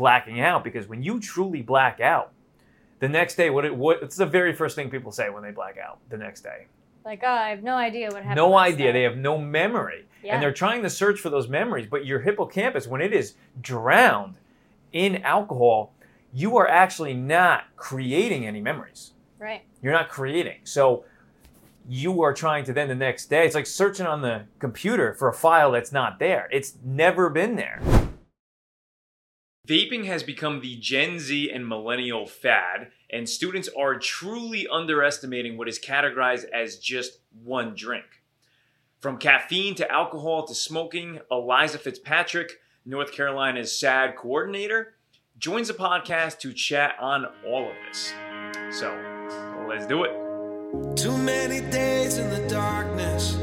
blacking out because when you truly black out, the next day, what it what it's the very first thing people say when they black out the next day. Like, oh, I have no idea what happened. No idea. night." They have no memory. Yeah. And they're trying to search for those memories, but your hippocampus, when it is drowned in alcohol, you are actually not creating any memories. right. You're not creating. So you are trying to then the next day, it's like searching on the computer for a file that's not there. It's never been there. Vaping has become the Gen Z and millennial fad, and students are truly underestimating what is categorized as just one drink. From caffeine to alcohol to smoking, Eliza Fitzpatrick, North Carolina's SADD coordinator, joins the podcast to chat on all of this. So, let's do it. Too many days in the darkness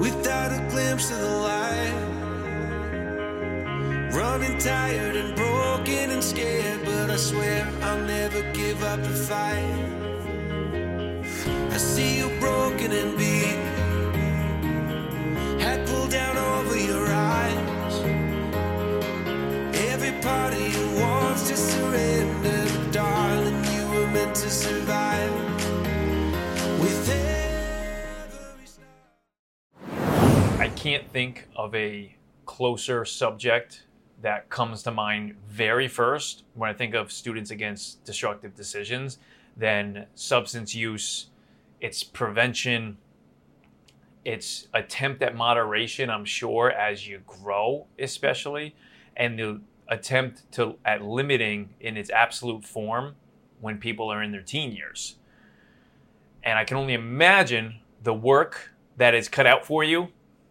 without a glimpse of the light. Running tired and broken and scared, but I swear I'll never give up the fight. I see you broken and beat, pulled down over your eyes. Every part of you wants to surrender, but darling, you were meant to survive. With every. I can't think of a closer subject that comes to mind very first when I think of students against destructive decisions than substance use, its prevention, its attempt at moderation, I'm sure, as you grow, especially, and the attempt to at limiting in its absolute form when people are in their teen years. And I can only imagine the work that is cut out for you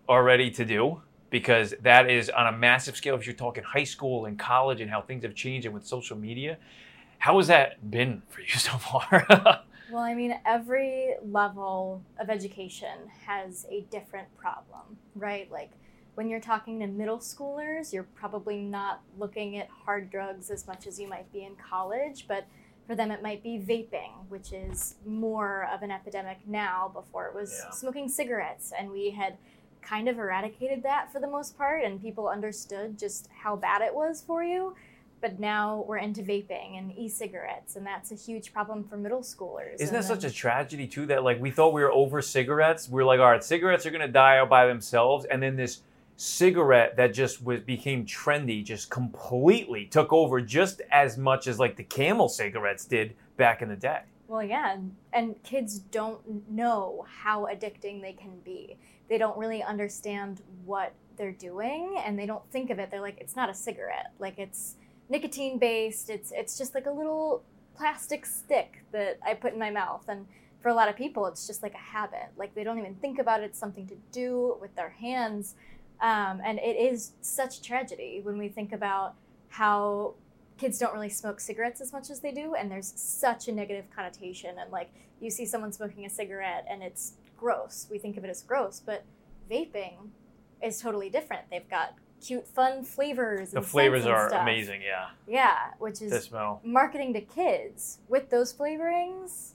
already to do because that is on a massive scale. If you're talking high school and college and how things have changed and with social media, how has that been for you so far? Well, I mean, every level of education has a different problem, right? Like when you're talking to middle schoolers, you're probably not looking at hard drugs as much as you might be in college, but for them it might be vaping, which is more of an epidemic now before it was Yeah. smoking cigarettes and we had kind of eradicated that for the most part and people understood just how bad it was for you. But now we're into vaping and e-cigarettes, and that's a huge problem for middle schoolers. Isn't And that such a tragedy too? That like we thought we were over cigarettes. We are like, all right, cigarettes are gonna die out by themselves, and then this cigarette that just was became trendy just completely took over just as much as like the Camel cigarettes did back in the day. Well, yeah, and kids don't know how addicting they can be. They don't really understand what they're doing, and they don't think of it. They're like, it's not a cigarette. Like it's nicotine based. It's it's just like a little plastic stick that I put in my mouth. And for a lot of people, it's just like a habit. Like they don't even think about it. It's something to do with their hands. Um, and it is such tragedy when we think about how kids don't really smoke cigarettes as much as they do and there's such a negative connotation and like you see someone smoking a cigarette and it's gross we think of it as gross but vaping is totally different they've got cute fun flavors The and flavors are stuff. amazing. Yeah, yeah which the is smell. marketing to kids with those flavorings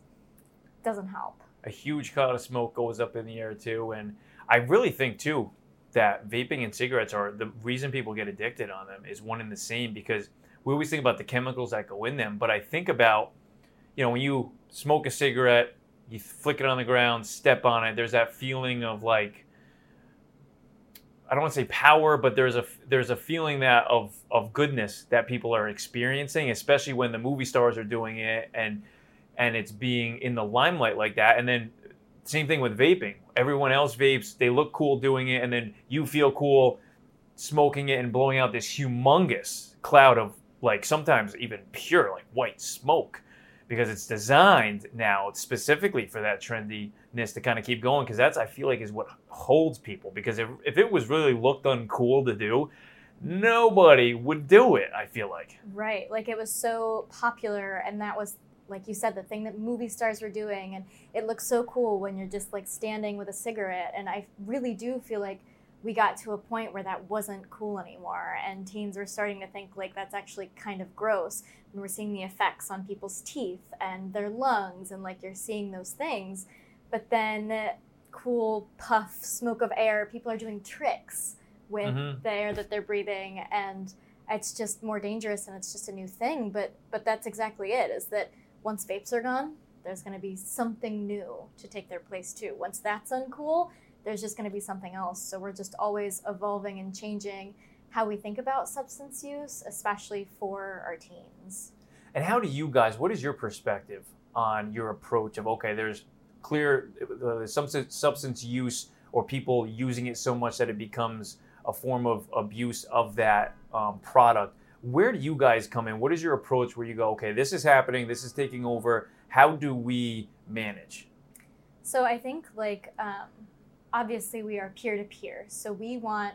doesn't help a huge cloud of smoke goes up in the air too and i really think too that vaping and cigarettes are the reason people get addicted on them is one and the same because we always think about the chemicals that go in them but i think about you know when you smoke a cigarette you flick it on the ground step on it there's that feeling of like I don't want to say power, but there's a there's a feeling that of of goodness that people are experiencing, especially when the movie stars are doing it and and it's being in the limelight like that. And then same thing with vaping. Everyone else vapes, they look cool doing it, and then you feel cool smoking it and blowing out this humongous cloud of like sometimes even pure like white smoke because it's designed now specifically for that trendiness to kind of keep going because that's I feel like is what holds people because if, if it was really looked uncool to do nobody would do it I feel like Right. Like it was so popular, and that was, like you said, the thing that movie stars were doing. And it looks so cool when you're just like standing with a cigarette. And I really do feel like we got to a point where that wasn't cool anymore. And teens were starting to think like that's actually kind of gross. And we're seeing the effects on people's teeth and their lungs, and like you're seeing those things. But then, uh, cool puff, smoke of air, people are doing tricks with Mhm. the air that they're breathing. And it's just more dangerous and it's just a new thing. But but that's exactly it. Is that once vapes are gone, there's going to be something new to take their place too. Once that's uncool, there's just going to be something else. So we're just always evolving and changing how we think about substance use, especially for our teens. And how do you guys? What is your perspective on your approach of okay? There's clear uh, substance substance use or people using it so much that it becomes a form of abuse of that um, product. Where do you guys come in? What is your approach where you go, okay, this is happening, this is taking over. How do we manage? So I think like um, obviously we are peer to peer, so we want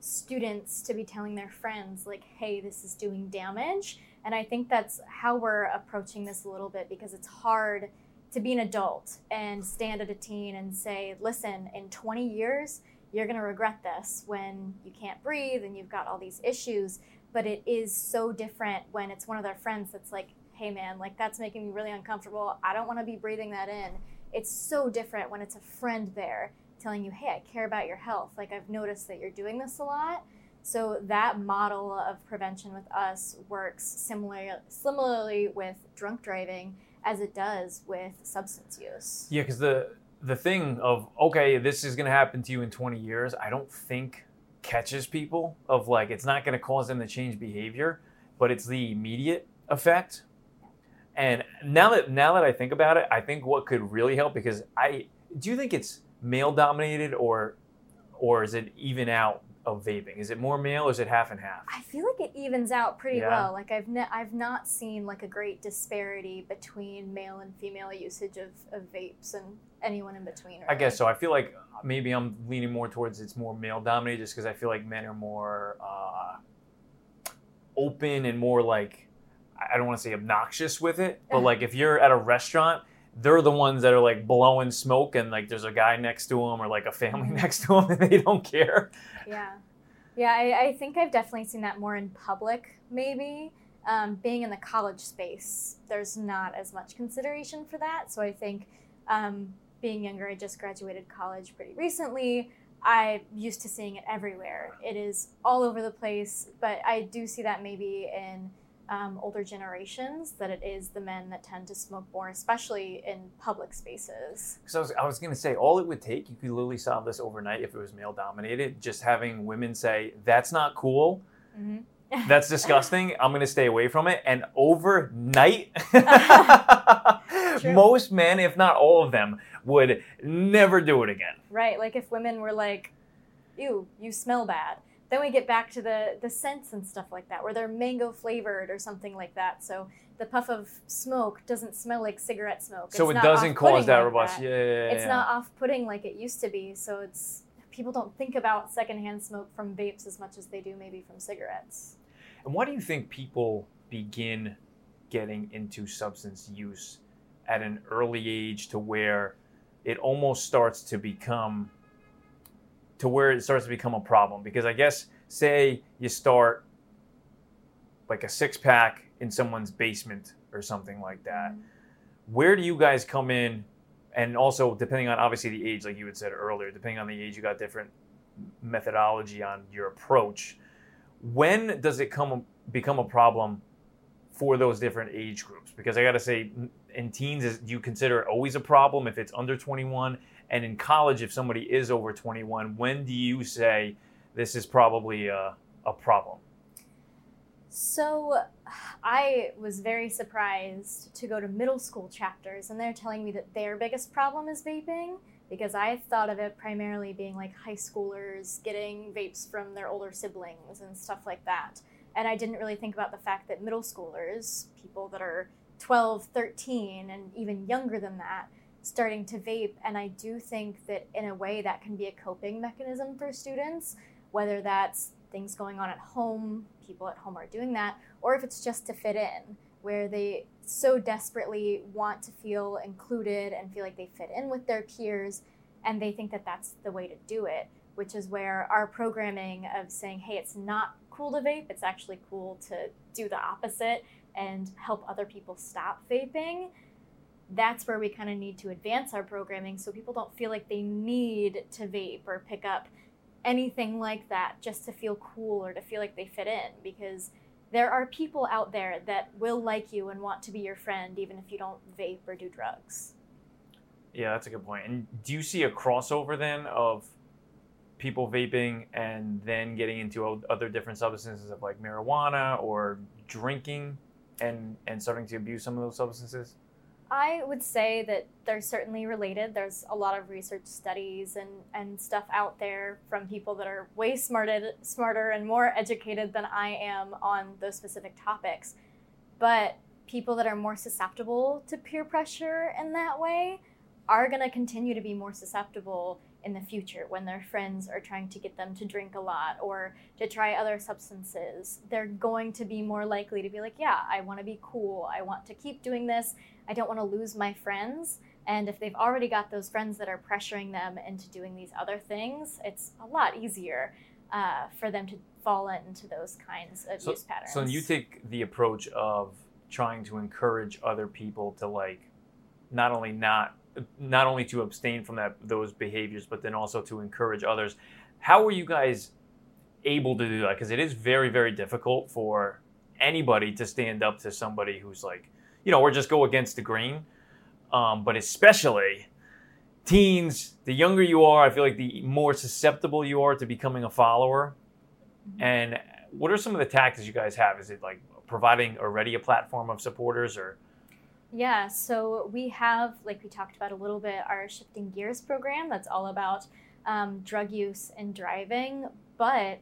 students to be telling their friends like, hey, this is doing damage. And I think that's how we're approaching this a little bit because it's hard to be an adult and stand at a teen and say, listen, in 20 years, you're going to regret this when you can't breathe and you've got all these issues. But it is so different when it's one of their friends that's like, hey, man, like that's making me really uncomfortable. I don't want to be breathing that in. It's so different when it's a friend there telling you, hey, I care about your health. Like I've noticed that you're doing this a lot. So that model of prevention with us works similar, similarly with drunk driving as it does with substance use. Yeah, because the the thing of okay, this is going to happen to you in 20 years, I don't think catches people of like it's not going to cause them to change behavior, but it's the immediate effect. And now that now that I think about it, I think what could really help because I do you think it's male dominated or or is it even out of vaping? Is it more male or is it half and half? I feel like it evens out pretty Yeah. well. Like I've ne- I've not seen like a great disparity between male and female usage of, of vapes and anyone in between. I guess so. I feel like maybe I'm leaning more towards it's more male dominated just because I feel like men are more uh, open and more like I I don't want to say obnoxious with it, but like if you're at a restaurant, they're the ones that are like blowing smoke and like there's a guy next to them or like a family Mhm. next to them and they don't care. Yeah, yeah. I, I think I've definitely seen that more in public. Maybe um, being in the college space, there's not as much consideration for that. So I think um, being younger, I just graduated college pretty recently. I'm used to seeing it everywhere. It is all over the place, but I do see that maybe in um, older generations that it is the men that tend to smoke more, especially in public spaces. So I was, I was gonna say all it would take, you could literally solve this overnight if it was male dominated. Just having women say that's not cool. hmm That's disgusting. I'm gonna stay away from it. And overnight, most men, if not all of them, would never do it again. Right. Like if women were like, ew, you smell bad. Then we get back to the the scents and stuff like that, where they're mango flavored or something like that. So the puff of smoke doesn't smell like cigarette smoke. So It's it not doesn't cause that like robust. Yeah, yeah, yeah, It's yeah. not off putting like it used to be. So it's people don't think about secondhand smoke from vapes as much as they do maybe from cigarettes. And why do you think people begin getting into substance use at an early age to where it almost starts to become to where it starts to become a problem? Because I guess say you start like a six pack in someone's basement or something like that. Mm-hmm. Where do you guys come in? And also depending on obviously the age, like you had said earlier, depending on the age, you got different methodology on your approach when does it come become a problem for those different age groups because i got to say in teens is do you consider it always a problem if it's under 21 and in college if somebody is over 21 when do you say this is probably a, a problem So I was very surprised to go to middle school chapters and they're telling me that their biggest problem is vaping because I thought of it primarily being like high schoolers getting vapes from their older siblings and stuff like that. And I didn't really think about the fact that middle schoolers, people that are 12, 13, and even younger than that, starting to vape. And I do think that in a way that can be a coping mechanism for students, whether that's things going on at home, people at home are doing that, or if it's just to fit in, where they so desperately want to feel included and feel like they fit in with their peers, and they think that that's the way to do it, which is where our programming of saying, hey, it's not cool to vape, it's actually cool to do the opposite and help other people stop vaping. That's where we kind of need to advance our programming so people don't feel like they need to vape or pick up anything like that just to feel cool or to feel like they fit in because there are people out there that will like you and want to be your friend even if you don't vape or do drugs. Yeah, that's a good point. And do you see a crossover then of people vaping and then getting into other different substances of like marijuana or drinking and and starting to abuse some of those substances? I would say that they're certainly related. There's a lot of research studies and, and stuff out there from people that are way smarted, smarter and more educated than I am on those specific topics. But people that are more susceptible to peer pressure in that way are going to continue to be more susceptible in the future when their friends are trying to get them to drink a lot or to try other substances. They're going to be more likely to be like, yeah, I want to be cool. I want to keep doing this. I don't want to lose my friends. And if they've already got those friends that are pressuring them into doing these other things, it's a lot easier uh, for them to fall into those kinds of So, use patterns. so you take the approach of trying to encourage other people to like not only not not only to abstain from that those behaviors, but then also to encourage others. How are you guys able to do that? Because it is very very difficult for anybody to stand up to somebody who's like, you know, or just go against the grain. Um, but especially teens, the younger you are, I feel like the more susceptible you are to becoming a follower. Mhm. And what are some of the tactics you guys have? Is it like providing already a platform of supporters or Yeah, so we have, like we talked about a little bit, our Shifting Gears program that's all about um, drug use and driving. But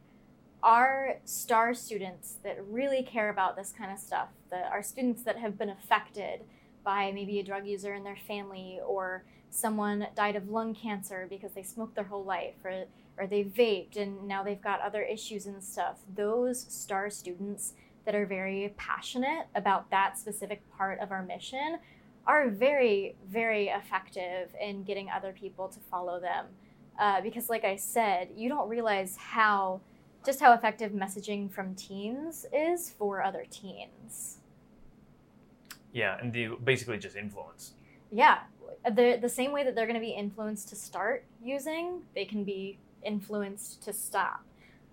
our STAR students that really care about this kind of stuff, the, our students that have been affected by maybe a drug user in their family or someone died of lung cancer because they smoked their whole life or, or they vaped and now they've got other issues and stuff, those STAR students that are very passionate about that specific part of our mission are very, very effective in getting other people to follow them. Uh, because, like I said, you don't realize how just how effective messaging from teens is for other teens. yeah, and the, basically just influence. Yeah, the the same way that they're going to be influenced to start using, they can be influenced to stop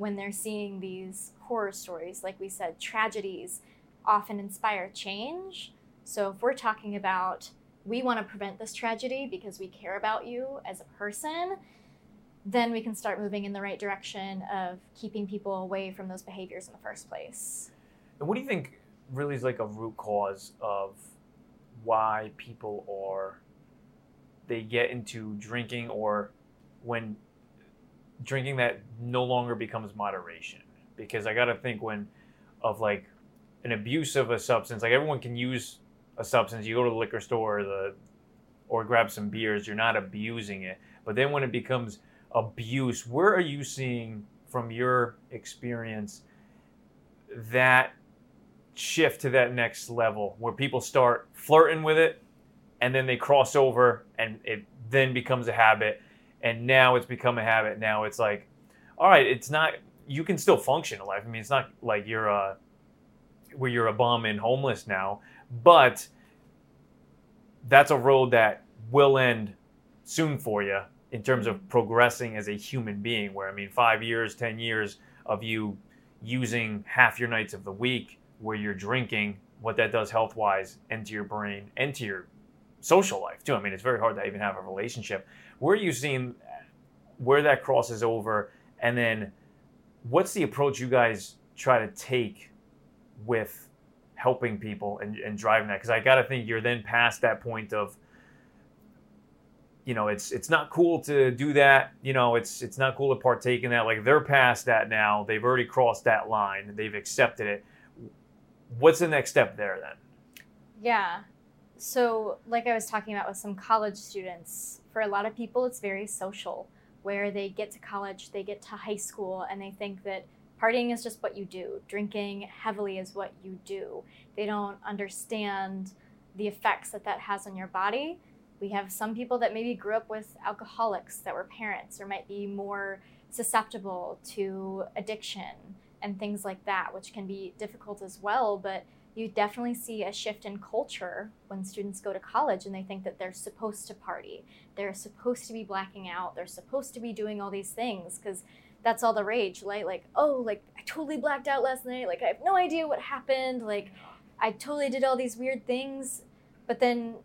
when they're seeing these horror stories. Like we said, tragedies often inspire change. So if we're talking about we want to prevent this tragedy because we care about you as a person, then we can start moving in the right direction of keeping people away from those behaviors in the first place. And what do you think really is like a root cause of why people are they get into drinking or when drinking that no longer becomes moderation? Because I got to think when of like an abuse of a substance, like everyone can use a substance. You go to the liquor store or the or grab some beers, you're not abusing it. But then when it becomes abuse, where are you seeing from your experience that shift to that next level where people start flirting with it and then they cross over and it then becomes a habit and now it's become a habit. Now it's like all right it's not you can still function in life. I mean it's not like you're a where you're a bum and homeless now but that's a road that will end soon for you in terms of mm-hmm. progressing as a human being where i mean five years ten years of you using half your nights of the week where you're drinking what that does health wise and to your brain and to your social life too. I mean it's very hard to even have a relationship where are you seeing where that crosses over? And then what's the approach you guys try to take with helping people and, and driving that? Because i gotta think you're then past that point of you know it's it's not cool to do that. You know it's it's not cool to partake in that. Like they're past that now. They've already crossed that line. They've accepted it. What's the next step there then? Yeah. So, like I was talking about with some college students, for a lot of people, it's very social, where they get to college, they get to high school, and they think that partying is just what you do. Drinking heavily is what you do. They don't understand the effects that that has on your body. We have some people that maybe grew up with alcoholics that were parents or might be more susceptible to addiction and things like that, which can be difficult as well. But you definitely see a shift in culture when students go to college and they think that they're supposed to party. They're supposed to be blacking out. They're supposed to be doing all these things because that's all the rage, right? Like, oh, like I totally blacked out last night. Like I have no idea what happened. Like I totally did all these weird things. But then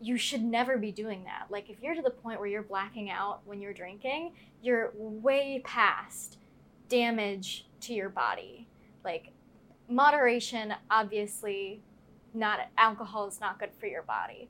you should never be doing that. Like if you're to the point where you're blacking out when you're drinking, you're way past damage to your body. Like moderation obviously not alcohol is not good for your body.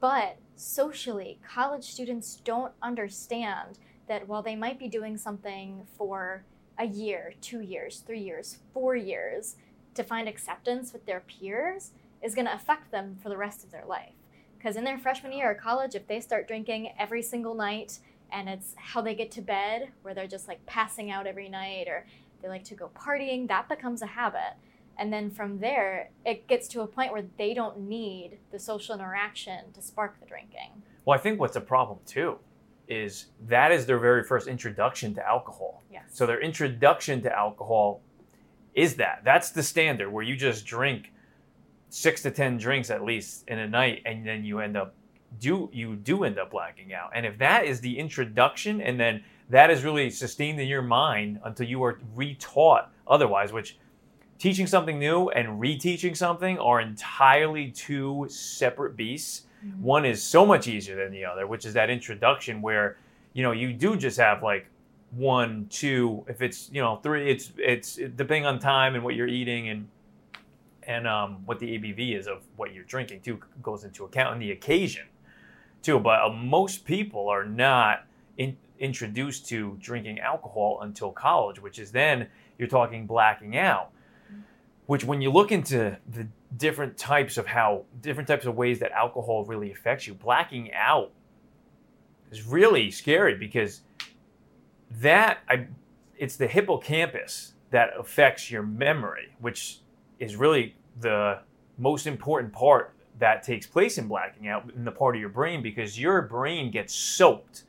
But socially, college students don't understand that while they might be doing something for a year, 2 years, 3 years, 4 years to find acceptance with their peers is going to affect them for the rest of their life. Because in their freshman year of college, if they start drinking every single night and it's how they get to bed, where they're just like passing out every night or they like to go partying, that becomes a habit. And then from there, it gets to a point where they don't need the social interaction to spark the drinking. Well, I think what's a problem too is that is their very first introduction to alcohol. Yes. So their introduction to alcohol is that. That's the standard where you just drink six to ten drinks at least in a night, and then you end up do you do end up blacking out. And if that is the introduction, and then that is really sustained in your mind until you are retaught otherwise, which teaching something new and reteaching something are entirely two separate beasts. Mm-hmm. One is so much easier than the other, which is that introduction where you know you do just have like one, two. If it's you know three, it's it's depending on time and what you're eating and and um, what the ABV is of what you're drinking too goes into account and the occasion too. But uh, most people are not in, introduced to drinking alcohol until college, which is then you're talking blacking out. Which, when you look into the different types of how different types of ways that alcohol really affects you, blacking out is really scary because that I, it's the hippocampus that affects your memory, which is really the most important part that takes place in blacking out in the part of your brain because your brain gets soaked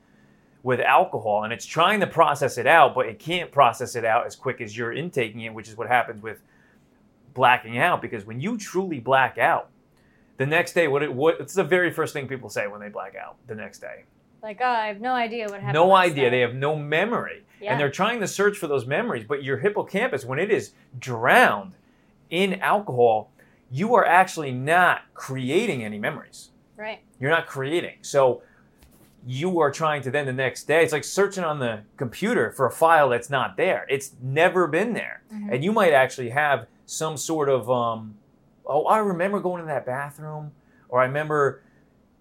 with alcohol and it's trying to process it out, but it can't process it out as quick as you're intaking it, which is what happens with blacking out. Because when you truly black out, the next day, what it what it's the very first thing people say when they black out the next day. Like, oh, I have no idea what happened. No idea. night. They have no memory. Yeah. And they're trying to search for those memories, but your hippocampus, when it is drowned in alcohol, you are actually not creating any memories. right. You're not creating. So you are trying to then the next day, it's like searching on the computer for a file that's not there. It's never been there. Mhm. And you might actually have some sort of, um, oh, I remember going to that bathroom, or I remember,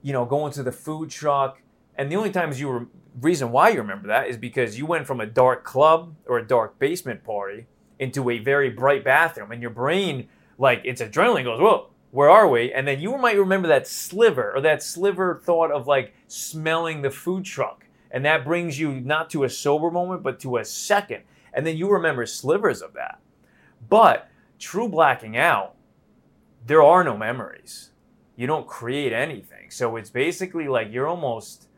you know, going to the food truck. And the only times you were, reason why you remember that is because you went from a dark club or a dark basement party into a very bright bathroom, and your brain, like, it's adrenaline goes, whoa, where are we? And then you might remember that sliver or that sliver thought of like smelling the food truck. And that brings you not to a sober moment, but to a second. And then you remember slivers of that. But true blacking out, there are no memories. You don't create anything. So it's basically like you're almost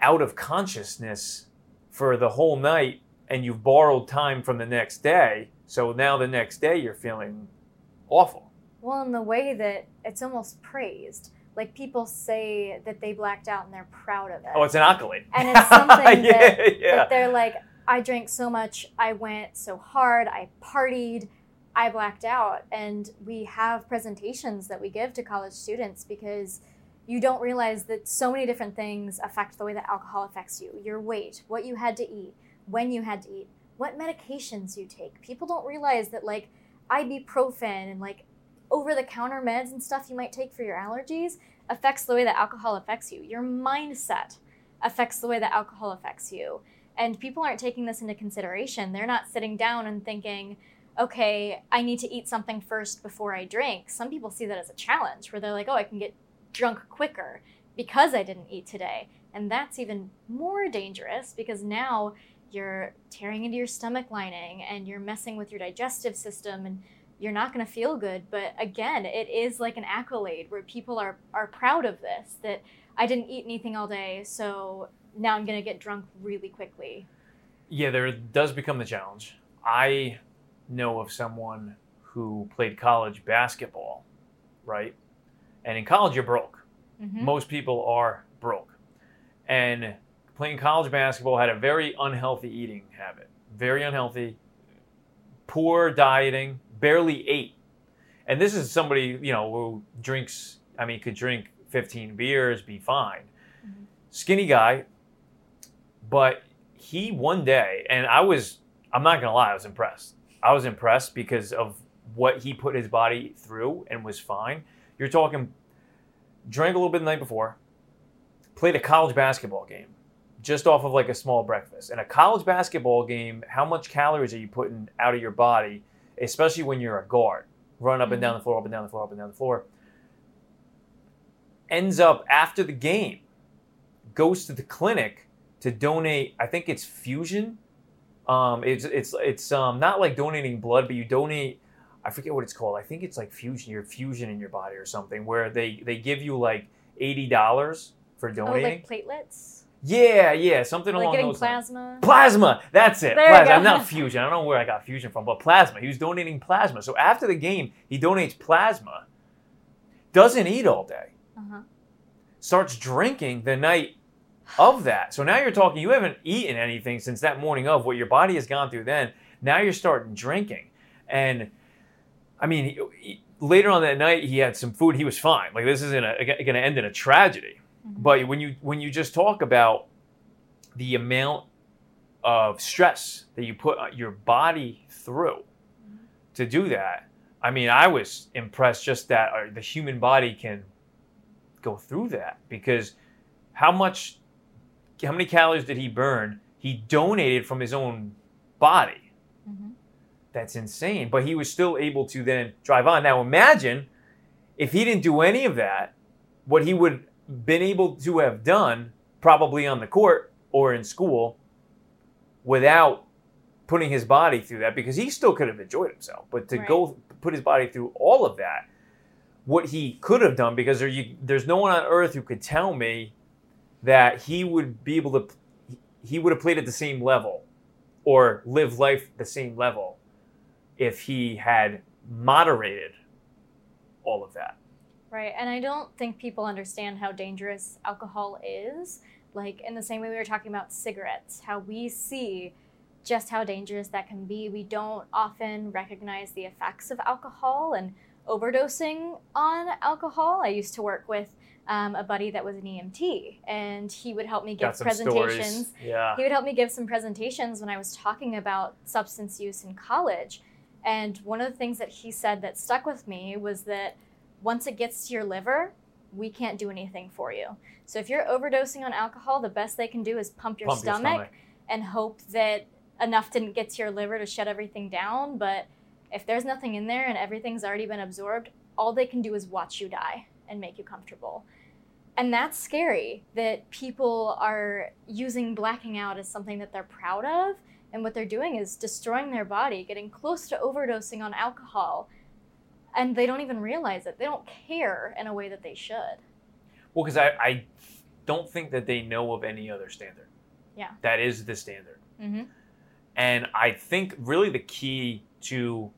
out of consciousness for the whole night and you've borrowed time from the next day. So now the next day you're feeling awful. Well, in the way that it's almost praised. Like people say that they blacked out and they're proud of it. Oh, it's an accolade. And it's something yeah, that, yeah. that they're like, I drank so much, I went so hard, I partied, I blacked out. And we have presentations that we give to college students because you don't realize that so many different things affect the way that alcohol affects you your weight, what you had to eat, when you had to eat, what medications you take. People don't realize that, like, ibuprofen and like over the counter meds and stuff you might take for your allergies affects the way that alcohol affects you. Your mindset affects the way that alcohol affects you. And people aren't taking this into consideration. They're not sitting down and thinking, okay, I need to eat something first before I drink. Some people see that as a challenge where they're like, oh, I can get drunk quicker because I didn't eat today. And that's even more dangerous because now you're tearing into your stomach lining and you're messing with your digestive system and you're not going to feel good but again it is like an accolade where people are are proud of this that i didn't eat anything all day so now i'm going to get drunk really quickly Yeah, there does become the challenge. I know of someone who played college basketball, right? And in college, you're broke. Mhm. Most people are broke. And playing college basketball, had a very unhealthy eating habit. Very unhealthy, poor dieting, barely ate. And this is somebody, you know, who drinks, I mean, could drink 15 beers, be fine. Mhm. Skinny guy, but he one day, and I was, I'm not gonna lie, I was impressed. I was impressed because of what he put his body through and was fine. You're talking, drank a little bit the night before, played a college basketball game just off of like a small breakfast. And a college basketball game, how much calories are you putting out of your body, especially when you're a guard, running up and down the floor, up and down the floor, up and down the floor? Ends up after the game, goes to the clinic to donate. I think it's fusion. Um, it's it's it's um, not like donating blood, but you donate. I forget what it's called. I think it's like fusion, your fusion in your body or something, where they they give you like eighty dollars for Oh, donating. like platelets? Yeah, yeah, something Like along getting those lines. plasma? Plasma. That's it. There plasma. I'm not fusion. I don't know where I got fusion from, but plasma. He was donating plasma. So after the game, he donates plasma. Doesn't eat all day. Uh-huh. Starts drinking the night of that. So now you're talking. You haven't eaten anything since that morning of what your body has gone through. Then now you're starting drinking, and I mean, he, he- later on that night he had some food. He was fine. Like this isn't going to end in a tragedy. Mhm. But when you when you just talk about the amount of stress that you put your body through to do that, I mean, I was impressed just that uh, the human body can go through that because how much, how many calories did he burn? He donated from his own body. Mhm. That's insane. But he was still able to then drive on. Now imagine if he didn't do any of that, what he would been able to have done probably on the court or in school without putting his body through that because he still could have enjoyed himself. But to Right. go put his body through all of that, what he could have done because there, you, there's no one on earth who could tell me that he would be able to he would have played at the same level or live life the same level if he had moderated all of that. Right. And I don't think people understand how dangerous alcohol is. Like, in the same way we were talking about cigarettes, how we see just how dangerous that can be. We don't often recognize the effects of alcohol and overdosing on alcohol. I used to work with um, a buddy that was an EMT, and he would help me give presentations. Yeah. he would help me give some presentations when I was talking about substance use in college. And one of the things that he said that stuck with me was that once it gets to your liver, we can't do anything for you. So if you're overdosing on alcohol, the best they can do is pump your, Pump your stomach, stomach. and hope that enough didn't get to your liver to shut everything down. But if there's nothing in there and everything's already been absorbed, all they can do is watch you die and make you comfortable. And that's scary that people are using blacking out as something that they're proud of. And what they're doing is destroying their body, getting close to overdosing on alcohol. And they don't even realize it. They don't care in a way that they should. Well, because I, I don't think that they know of any other standard. Yeah. That is the standard. Mm-hmm. And I think really the key to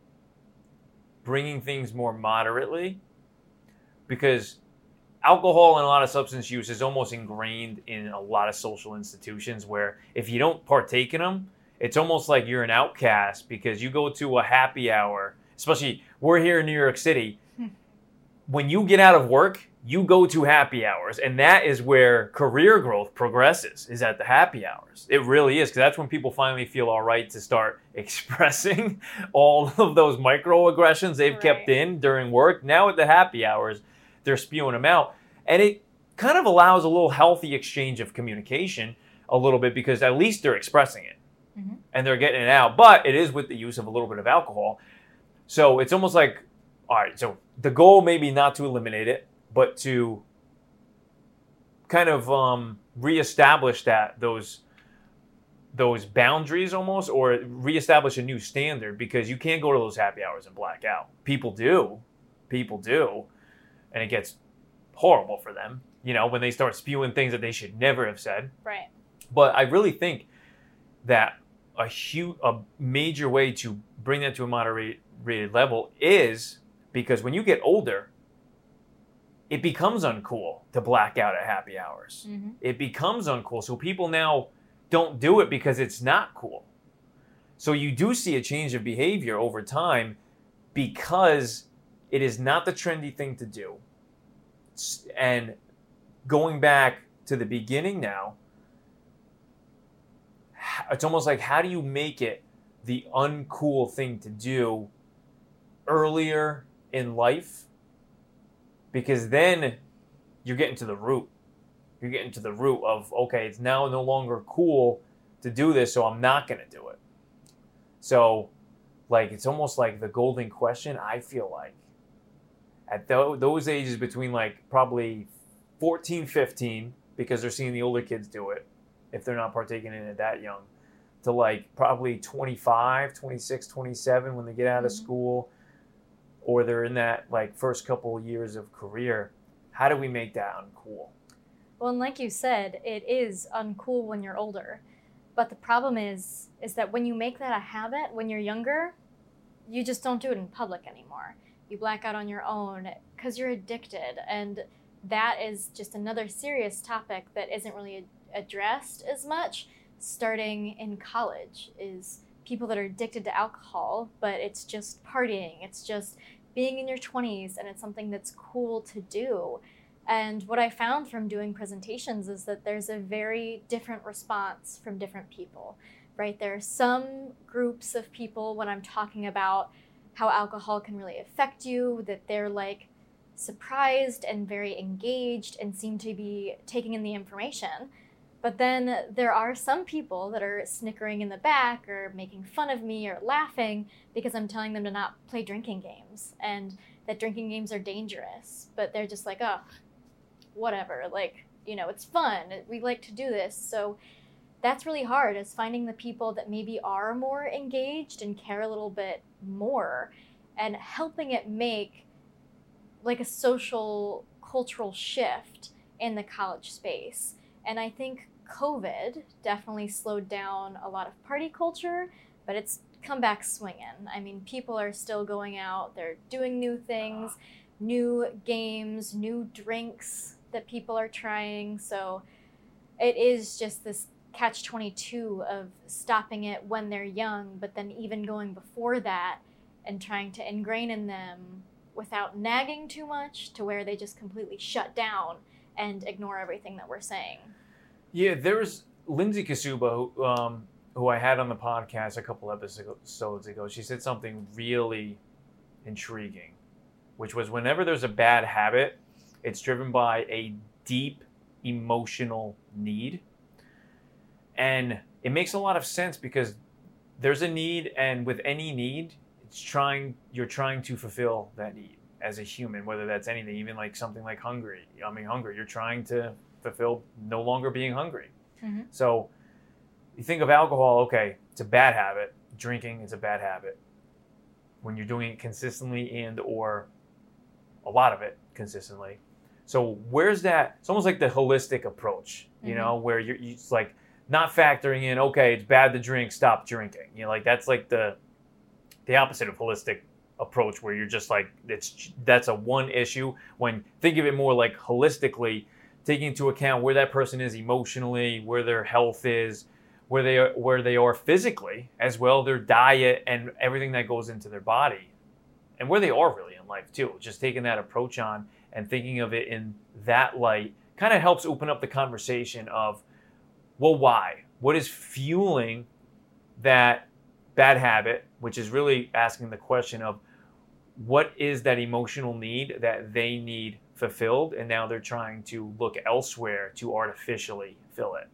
bringing things more moderately, because alcohol and a lot of substance use is almost ingrained in a lot of social institutions where if you don't partake in them, it's almost like you're an outcast because you go to a happy hour, especially we're here in New York City. When you get out of work, you go to happy hours, and that is where career growth progresses. Is at the happy hours. It really is because that's when people finally feel all right to start expressing all of those microaggressions they've kept in during work. Now at the happy hours, they're spewing them out, and it kind of allows a little healthy exchange of communication a little bit because at least they're expressing it Mhm. and they're getting it out. But it is with the use of a little bit of alcohol. So it's almost like, all right, so the goal may be not to eliminate it, but to kind of um, reestablish that those those boundaries almost, or reestablish a new standard because you can't go to those happy hours and black out. People do, people do, and it gets horrible for them. You know, when they start spewing things that they should never have said. Right. But I really think that a huge, a major way to bring that to a moderated level is because when you get older, it becomes uncool to black out at happy hours. Mm-hmm. It becomes uncool. So people now don't do it because it's not cool. So you do see a change of behavior over time because it is not the trendy thing to do. And going back to the beginning now, it's almost like how do you make it the uncool thing to do earlier in life? Because then you're getting to the root. You're getting to the root of, okay, it's now no longer cool to do this, so I'm not going to do it. So, like, it's almost like the golden question, I feel like. At tho- those ages between like probably 14, 15, because they're seeing the older kids do it, if they're not partaking in it that young, to like probably 25, 26, 27 when they get out of Mhm. school, or they're in that like first couple years of career. How do we make that uncool? Well, and like you said, it is uncool when you're older. But the problem is is that when you make that a habit when you're younger, you just don't do it in public anymore. You black out on your own cuz you're addicted and that is just another serious topic that isn't really addressed as much starting in college is people that are addicted to alcohol, but it's just partying. It's just being in your 20s and it's something that's cool to do. And what I found from doing presentations is that there's a very different response from different people, right? There are some groups of people when I'm talking about how alcohol can really affect you, that they're like surprised and very engaged and seem to be taking in the information. But then there are some people that are snickering in the back or making fun of me or laughing because I'm telling them to not play drinking games and that drinking games are dangerous. But they're just like, oh, whatever like you know it's fun. We like to do this. So that's really hard is finding the people that maybe are more engaged and care a little bit more and helping it make like a social cultural shift in the college space. And i think covid definitely slowed down a lot of party culture but it's come back swinging i mean people are still going out they're doing new things new games new drinks that people are trying. So it is just this catch 22 of stopping it when they're young, but then even going before that and trying to ingrain in them without nagging too much to where they just completely shut down and ignore everything that we're saying. Yeah, there was Lindsay Kasuba, who, um, who I had on the podcast a couple episodes ago. She said something really intriguing, which was whenever there's a bad habit, it's driven by a deep emotional need. And it makes a lot of sense because there's a need, and with any need, it's trying you're trying to fulfill that need as a human, whether that's anything, even like something like hungry. I mean, hunger. You're trying to fulfill no longer being hungry. Mhm. So you think of alcohol, okay, it's a bad habit. Drinking is a bad habit. When you're doing it consistently and or a lot of it consistently. So where's that? It's almost like the holistic approach, you Mhm. know, where you're you, it's like not factoring in, okay, it's bad to drink, stop drinking. You know, like that's like the the opposite of holistic approach where you're just like it's that's a one issue when think of it more like holistically taking into account where that person is emotionally where their health is where they are where they are physically as well their diet and everything that goes into their body and where they are really in life too. Just taking that approach on and thinking of it in that light kind of helps open up the conversation of well why? What is fueling that bad habit? Which is really asking the question of what is that emotional need that they need fulfilled and now they're trying to look elsewhere to artificially fill it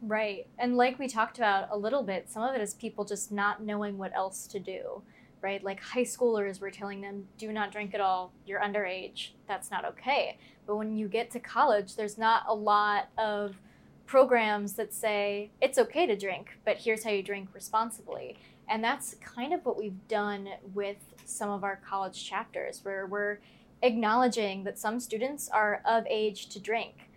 Right. And like we talked about a little bit, some of it is people just not knowing what else to do, right? Like high schoolers, we're telling them, do not drink at all. You're underage. That's not okay. But when you get to college, there's not a lot of programs that say it's okay to drink, but here's how you drink responsibly. And that's kind of what we've done with some of our college chapters, where we're acknowledging that some students are of age to drink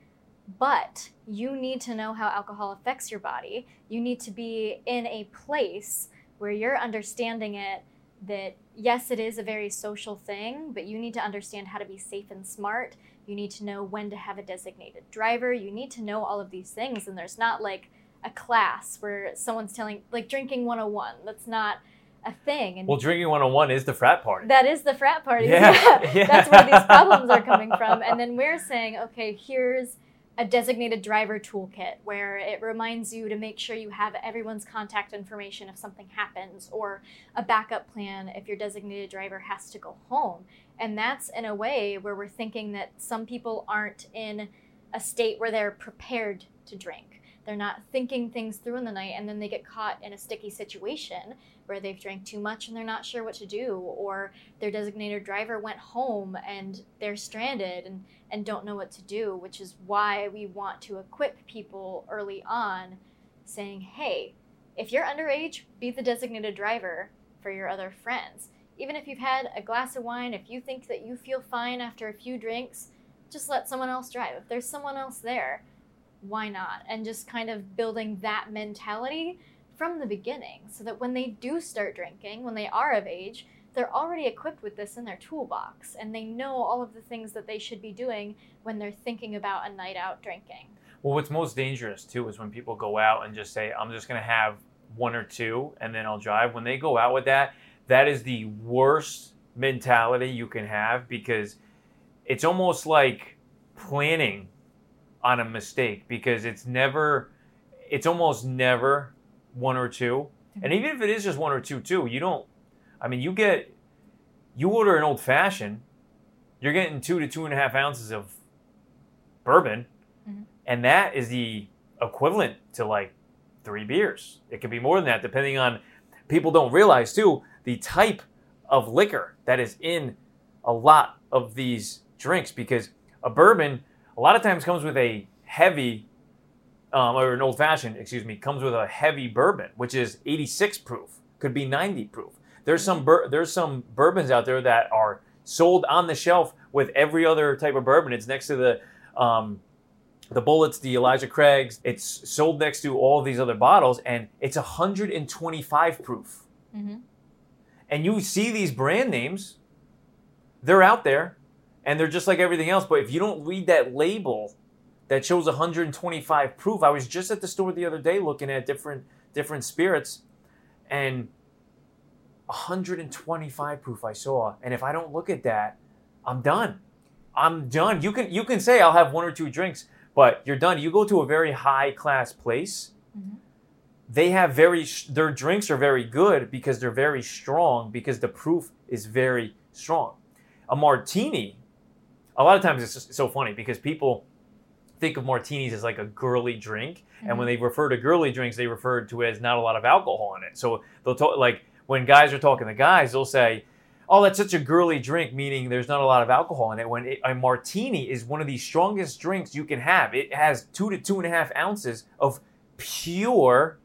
but you need to know how alcohol affects your body. You need to be in a place where you're understanding it that yes, it is a very social thing, but you need to understand how to be safe and smart. You need to know when to have a designated driver. You need to know all of these things. And there's not like a class where someone's telling, like drinking 101. That's not a thing. And Well, drinking 101 is the frat party. that is the frat party. Yeah, yeah. That's where these problems are coming from. And then we're saying, okay, here's a designated driver toolkit where it reminds you to make sure you have everyone's contact information if something happens, or a backup plan if your designated driver has to go home. And that's in a way where we're thinking that some people aren't in a state where they're prepared to drink. They're not thinking things through in the night, and then they get caught in a sticky situation where they've drank too much and they're not sure what to do, or their designated driver went home and they're stranded and, and don't know what to do, which is why we want to equip people early on saying, hey, if you're underage, be the designated driver for your other friends. Even if you've had a glass of wine, if you think that you feel fine after a few drinks, just let someone else drive. If there's someone else there, why not? And just kind of building that mentality from the beginning so that when they do start drinking, when they are of age, they're already equipped with this in their toolbox and they know all of the things that they should be doing when they're thinking about a night out drinking. Well, what's most dangerous too is when people go out and just say, I'm just going to have one or two and then I'll drive. When they go out with that, that is the worst mentality you can have because it's almost like planning on a mistake because it's never, it's almost never one or 2 And even if it is just one or two, too, you don't, I mean, you get, you order an old fashioned, you're getting two to two and a half ounces of bourbon Mhm. and that is the equivalent to like three beers. It could be more than that, depending on. People don't realize too the type of liquor that is in a lot of these drinks because a bourbon a lot of times comes with a heavy, um, or an old fashioned, excuse me, comes with a heavy bourbon, which is 86 proof, could be 90 proof. There's some bur- there's some bourbons out there that are sold on the shelf with every other type of bourbon. It's next to the um, the Bulleits, the Elijah Craigs. It's sold next to all these other bottles, and it's 125 proof. Mm-hmm. And you see these brand names, they're out there, and they're just like everything else. But if you don't read that label that shows 125 proof, I was just at the store the other day looking at different different spirits, and 125 proof I saw. And if I don't look at that, I'm done. I'm done. You can you can say I'll have one or two drinks, but you're done. You go to a very high class place. Mhm. They have very their drinks are very good because they're very strong because the proof is very strong. A martini, a lot of times it's just so funny because people think of martinis as like a girly drink, and when mm-hmm. they refer to girly drinks, they refer to it as not a lot of alcohol in it. So they'll talk like when guys are talking to guys, they'll say, "Oh, that's such a girly drink," meaning there's not a lot of alcohol in it. When it, a martini is one of the strongest drinks you can have, it has two to two and a half ounces of pure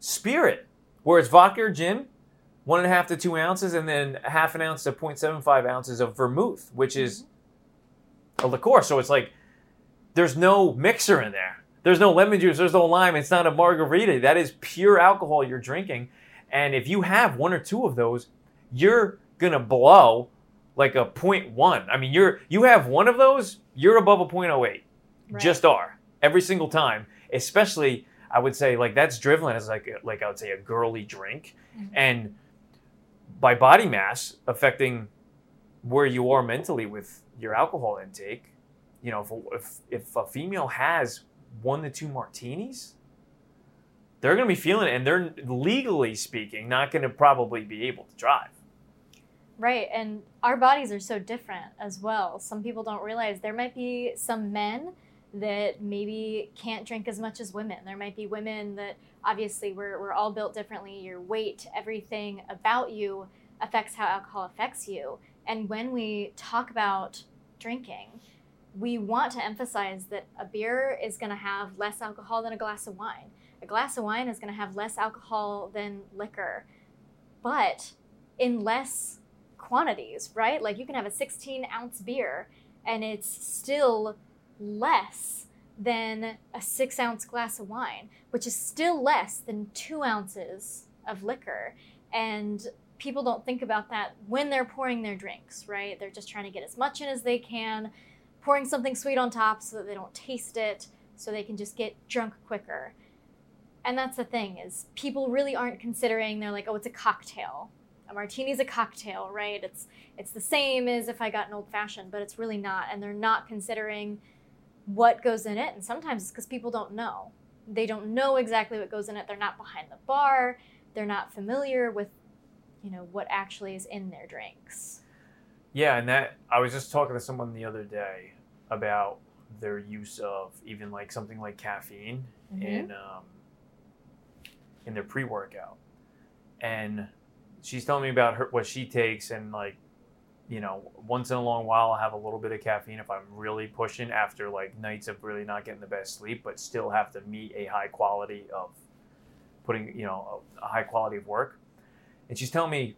spirit, whereas vodka or gin, one and a half to two ounces, and then half an ounce to 0.75 ounces of vermouth, which is mm-hmm. A liqueur. So it's like there's no mixer in there. There's no lemon juice. There's no lime. It's not a margarita. That is pure alcohol you're drinking. And if you have one or two of those, you're gonna blow like a 0.1. I mean, you're you have one of those, you're above a 0.08. Right. Just are every single time. Especially, I would say like that's driven as like like I would say a girly drink, Mhm. and by body mass affecting where you are mentally with your alcohol intake. You know, if if, if a female has one to two martinis, they're going to be feeling it, and they're legally speaking not going to probably be able to drive. Right, and our bodies are so different as well. Some people don't realize there might be some men that maybe can't drink as much as women. There might be women that obviously we're, we're all built differently. Your weight, everything about you affects how alcohol affects you. And when we talk about drinking, we want to emphasize that a beer is going to have less alcohol than a glass of wine. A glass of wine is going to have less alcohol than liquor, but in less quantities, right? Like you can have a 16 ounce beer and it's still less than a six ounce glass of wine, which is still less than two ounces of liquor. And people don't think about that when they're pouring their drinks, right? They're just trying to get as much in as they can, pouring something sweet on top so that they don't taste it, so they can just get drunk quicker. And that's the thing is people really aren't considering they're like, oh, it's a cocktail. A martini's a cocktail, right? It's it's the same as if I got an old fashioned, but it's really not. And they're not considering what goes in it. And sometimes it's because people don't know. They don't know exactly what goes in it. They're not behind the bar. They're not familiar with, you know, what actually is in their drinks. Yeah, and that I was just talking to someone the other day about their use of even like something like caffeine Mhm. in um, in their pre workout, and she's telling me about her what she takes and like you know once in a long while I'll have a little bit of caffeine if I'm really pushing after like nights of really not getting the best sleep, but still have to meet a high quality of putting you know a, a high quality of work, and she's telling me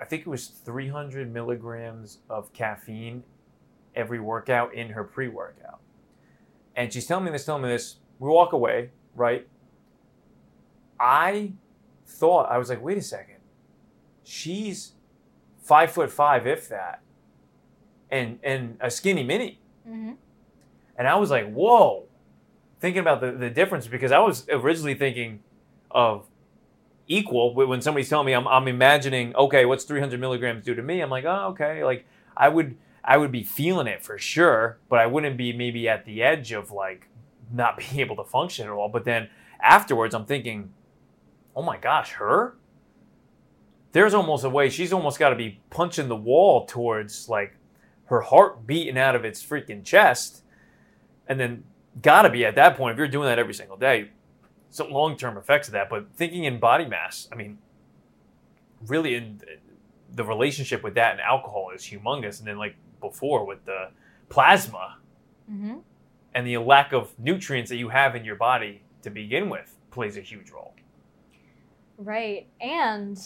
I think it was 300 milligrams of caffeine every workout in her pre workout. And she's telling me this, telling me this. We walk away, right? I thought, I was like, wait a second. She's five foot five, if that, and, and a skinny mini. Mm-hmm. And I was like, whoa. Thinking about the, the difference because I was originally thinking of equal when somebody's telling me I'm, I'm imagining okay what's 300 milligrams do to me? I'm like oh okay like i would i would be feeling it for sure but i wouldn't be maybe at the edge of like not being able to function at all. But then afterwards i'm thinking oh my gosh her? There's almost a way she's almost got to be punching the wall towards like her heart beating out of its freaking chest. And then gotta be at that point if you're doing that every single day some long-term effects of that but thinking in body mass i mean really in the relationship with that and alcohol is humongous and then like before with the plasma Mm-hmm. and the lack of nutrients that you have in your body to begin with plays a huge role Right. And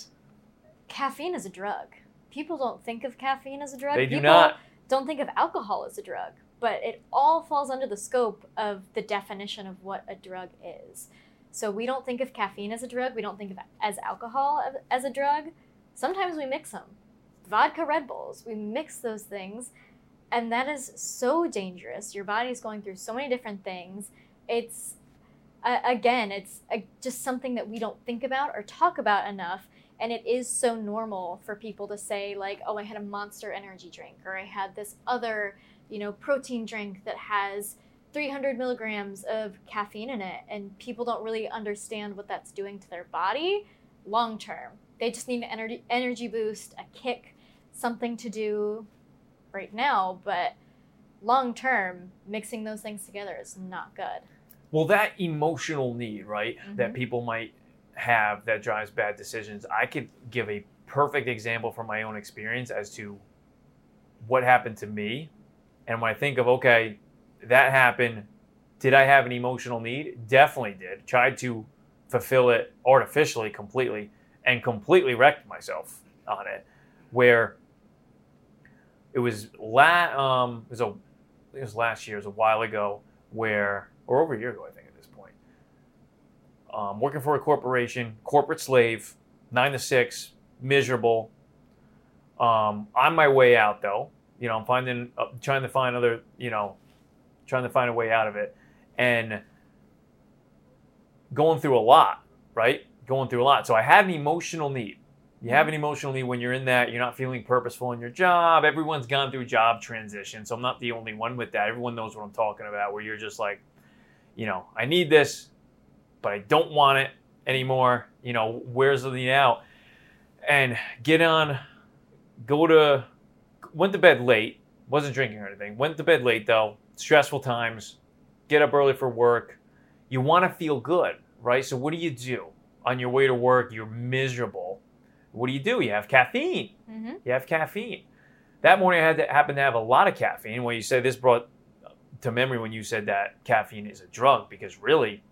caffeine is a drug. People don't think of caffeine as a drug. they do People not don't think of alcohol as a drug, but it all falls under the scope of the definition of what a drug is. So we don't think of caffeine as a drug. We don't think of as alcohol as- a drug. Sometimes we mix them. Vodka, Red Bulls, we mix those things, and that is so dangerous. Your body is going through so many different things. It's uh, again, it's just something that we don't think about or talk about enough and it is so normal for people to say like oh i had a monster energy drink or i had this other you know protein drink that has 300 milligrams of caffeine in it and people don't really understand what that's doing to their body long term they just need an energy energy boost a kick something to do right now but long term mixing those things together is not good Well, that emotional need, right, that Mhm. people might have that drives bad decisions. I could give a perfect example from my own experience as to what happened to me. And when I think of, okay, that happened, did I have an emotional need? Definitely did. Tried to fulfill it artificially completely and completely wrecked myself on it. Where it was la- um, it was a it was last year, it was a while ago, where or over a year ago, I think at this point. Um, working for a corporation, corporate slave, nine to six, miserable. Um, on my way out though, you know, I'm finding, uh, trying to find other, you know, trying to find a way out of it, and going through a lot, right? Going through a lot. So I had an emotional need. You have an mm-hmm. emotional need when you're in that, you're not feeling purposeful in your job. Everyone's gone through job transition. So I'm not the only one with that. Everyone knows what I'm talking about, where you're just like, you know, I need this, but I don't want it anymore. You know, where's the need out? And get on, go to, went to bed late, wasn't drinking or anything. Went to bed late though, stressful times, get up early for work. You want to feel good, right? So what do you do? On your way to work, you're miserable. What do you do? You have caffeine mm-hmm. you have caffeine. That morning, I had to happen to have a lot of caffeine. When you said this brought to memory when you said that caffeine is a drug, because really,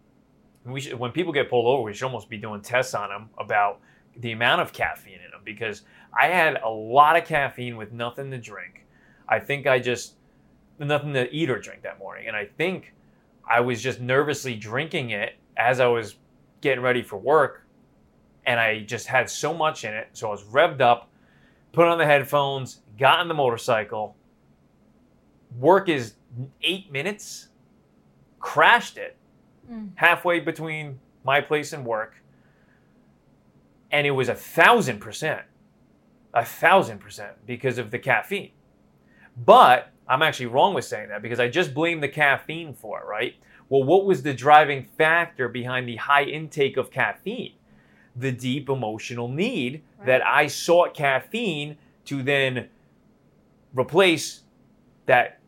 we should, when people get pulled over, we should almost be doing tests on them about the amount of caffeine in them. Because I had a lot of caffeine with nothing to drink. I think I just nothing to eat or drink that morning, and I think I was just nervously drinking it as I was getting ready for work. and I just had so much in it. So I was revved up, put on the headphones, got on the motorcycle. Work is eight minutes, crashed it Mm. halfway between my place and work. And it was a thousand percent, a thousand percent because of the caffeine. But I'm actually wrong with saying that because I just blamed the caffeine for it, right? Well, what was the driving factor behind the high intake of caffeine? The deep emotional need that I sought caffeine to then replace that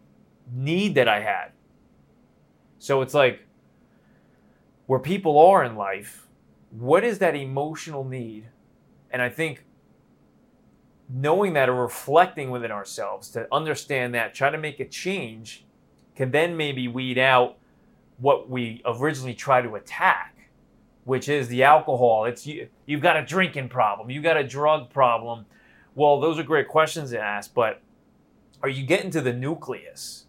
need that I had. So it's like where people are in life, what is that emotional need? And I think knowing that or reflecting within ourselves to understand that, try to make a change, can then maybe weed out what we originally try to attack, which is the alcohol. It's you, you've got a drinking problem, you've got a drug problem. Well, those are great questions to ask, but are you getting to the nucleus?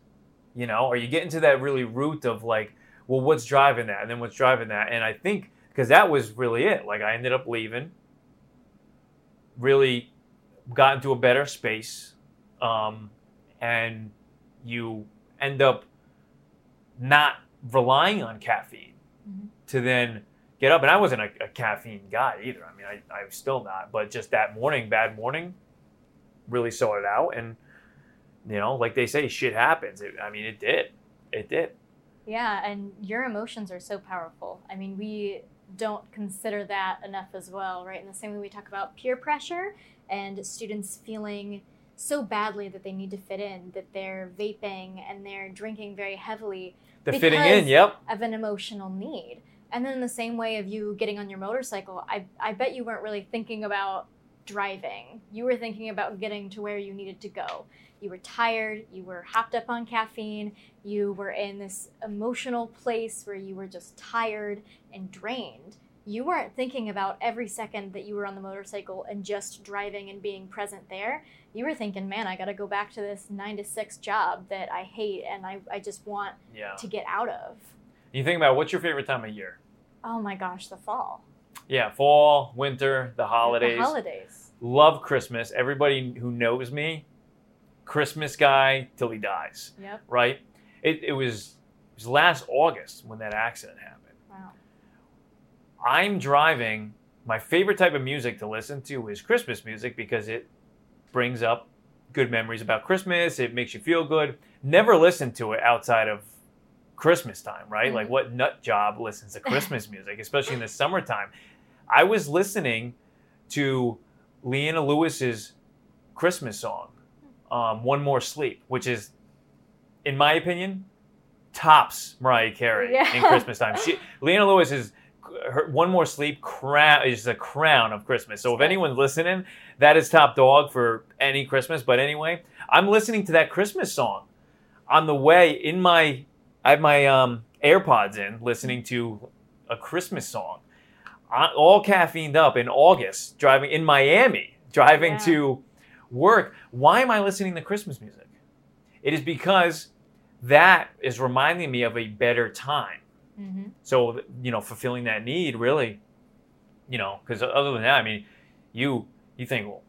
You know, are you getting to that really root of like, well, what's driving that? And then what's driving that? And I think because that was really it. Like I ended up leaving, really got into a better space, um, and you end up not relying on caffeine Mhm. to then get up. And I wasn't a, a caffeine guy either. I mean, I, I'm still not. But just that morning, bad morning, really sorted out. And you know, like they say, shit happens. It, I mean, it did. It did. Yeah, and your emotions are so powerful. I mean, we don't consider that enough as well, right? In the same way we talk about peer pressure and students feeling so badly that they need to fit in, that they're vaping and they're drinking very heavily The fitting in, yep. of an emotional need. And then in the same way of you getting on your motorcycle, I, I bet you weren't really thinking about driving. You were thinking about getting to where you needed to go. You were tired, you were hopped up on caffeine, you were in this emotional place where you were just tired and drained. You weren't thinking about every second that you were on the motorcycle and just driving and being present there. You were thinking, man, I got to go back to this nine to six job that I hate and I, I just want Yeah. to get out of. You think about what's your favorite time of year? Oh my gosh, the fall. Yeah, fall, winter, the holidays. The holidays. Love Christmas. Everybody who knows me, Christmas guy till he dies, Yep. right? It, it was it was last August when that accident happened. I'm driving. My favorite type of music to listen to is Christmas music because it brings up good memories about Christmas. It makes you feel good. Never listen to it outside of Christmas time, right? Like Mhm. what nut job listens to Christmas music, especially in the summertime? I was listening to Leona Lewis's Christmas song, um, "One More Sleep," which is, in my opinion, tops Mariah Carey Yeah. in Christmas time. She, Leona Lewis is her "One More Sleep" crown is the crown of Christmas. So if anyone's listening, that is top dog for any Christmas. But anyway, I'm listening to that Christmas song on the way in my. I have my um, AirPods in, listening to a Christmas song, I- all caffeined up in August, driving in Miami, driving Yeah. to work. Why am I listening to Christmas music? It is because that is reminding me of a better time. Mm-hmm. So, you know, fulfilling that need really, you know, because other than that, I mean, you you think, well,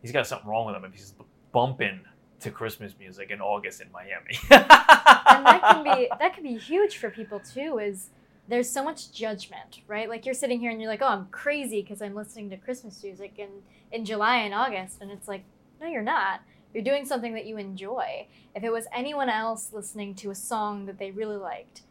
he's got something wrong with him if he's bumping to Christmas music in August in Miami. And that can be that can be huge for people too. Is there's so much judgment, right? Like you're sitting here and you're like, oh, I'm crazy because I'm listening to Christmas music in in July and August, and it's like, no, you're not. You're doing something that you enjoy. If it was anyone else listening to a song that they really liked,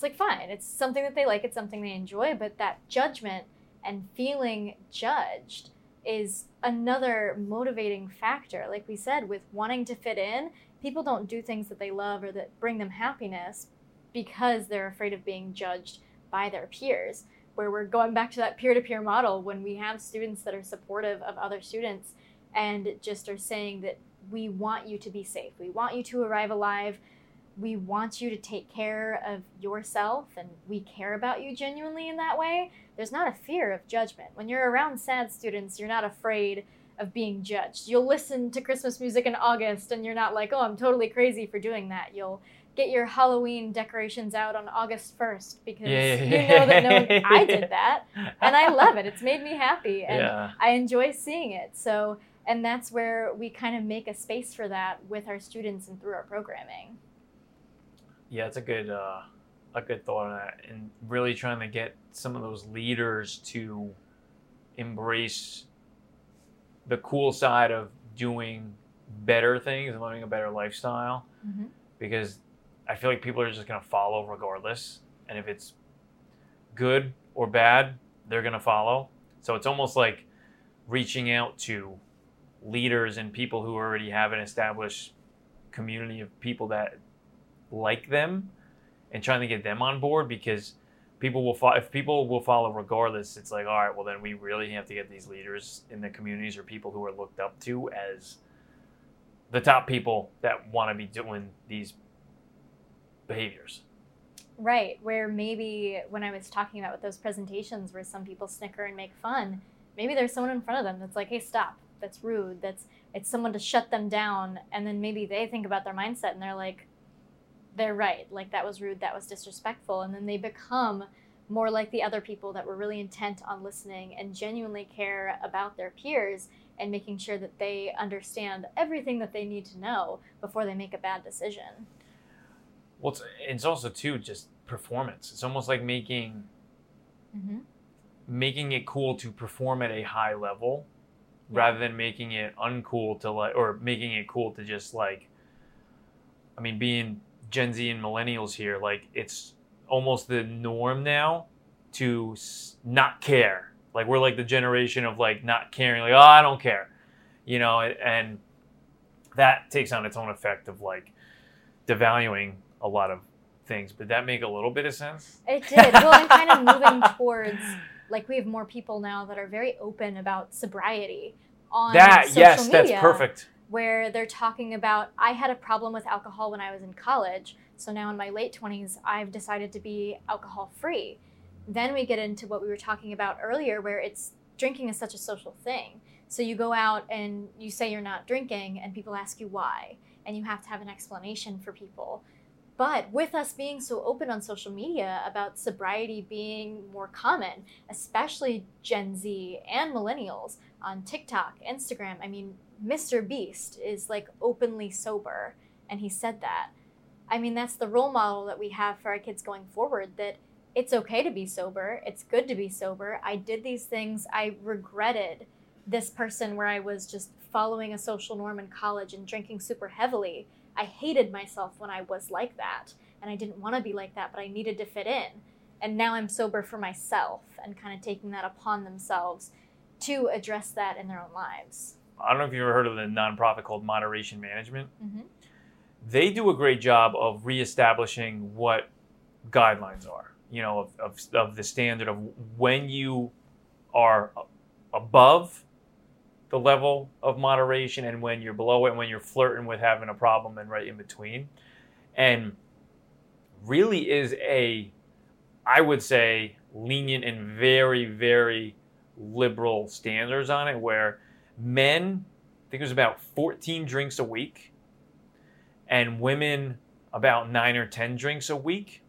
it's like fine. It's something that they like. It's something they enjoy. But that judgment and feeling judged is another motivating factor. Like we said, with wanting to fit in, people don't do things that they love or that bring them happiness because they're afraid of being judged by their peers. Where we're going back to that peer to peer model when we have students that are supportive of other students and just are saying that we want you to be safe, we want you to arrive alive, we want you to take care of yourself, and we care about you genuinely in that way. There's not a fear of judgment. When you're around SADD students, you're not afraid of being judged. You'll listen to Christmas music in August and you're not like, oh, I'm totally crazy for doing that. You'll get your Halloween decorations out on August 1st because Yeah, you know that no one. I did that and I love it. It's made me happy and yeah. I enjoy seeing it. So, and that's where we kind of make a space for that with our students and through our programming. Yeah, it's a good uh, a good thought on that, and really trying to get some of those leaders to embrace the cool side of doing better things and living a better lifestyle. Mm-hmm. Because I feel like people are just gonna follow regardless, and if it's good or bad, they're gonna follow. So it's almost like reaching out to leaders and people who already have an established community of people that like them and trying to get them on board because people will follow if people will follow regardless it's like all right well then we really have to get these leaders in the communities or people who are looked up to as the top people that want to be doing these behaviors Right, where maybe when I was talking about with those presentations where some people snicker and make fun, maybe there's someone in front of them that's like, "Hey, stop. That's rude. That's it's someone to shut them down." And then maybe they think about their mindset and they're like, "They're right. Like that was rude. That was disrespectful." And then they become more like the other people that were really intent on listening and genuinely care about their peers and making sure that they understand everything that they need to know before they make a bad decision. well it's, it's also too just performance it's almost like making Mm-hmm. making it cool to perform at a high level Yeah. rather than making it uncool to like or making it cool to just like i mean being gen z and millennials here like it's almost the norm now to not care. Like we're like the generation of like not caring like oh i don't care you know and that takes on its own effect of like devaluing a lot of things. But that make a little bit of sense? It did. Well, I'm kind of moving towards like we have more people now that are very open about sobriety on that social yes media, that's perfect Where they're talking about I had a problem with alcohol when I was in college, so now in my late twenties I've decided to be alcohol free. Then we get into what we were talking about earlier, where it's drinking is such a social thing. So you go out and you say you're not drinking, and people ask you why, and you have to have an explanation for people. But with us being so open on social media about sobriety being more common, especially Gen Z and millennials on TikTok, Instagram, I mean, Mr. Beast is like openly sober, and he said that. I mean, that's the role model that we have for our kids going forward that it's okay to be sober, it's good to be sober. I did these things, I regretted this person where I was just following a social norm in college and drinking super heavily. I hated myself when I was like that, and I didn't want to be like that, but I needed to fit in. And now I'm sober for myself and kind of taking that upon themselves to address that in their own lives. I don't know if you've ever heard of the nonprofit called Moderation Management. Mm-hmm. They do a great job of reestablishing what guidelines are, you know, of, of, of the standard of when you are above the level of moderation and when you're below it and when you're flirting with having a problem and right in between. And really is a, I would say, lenient and very, very liberal standards on it where men, I think it was about 14 drinks a week, and women about nine or 10 drinks a week.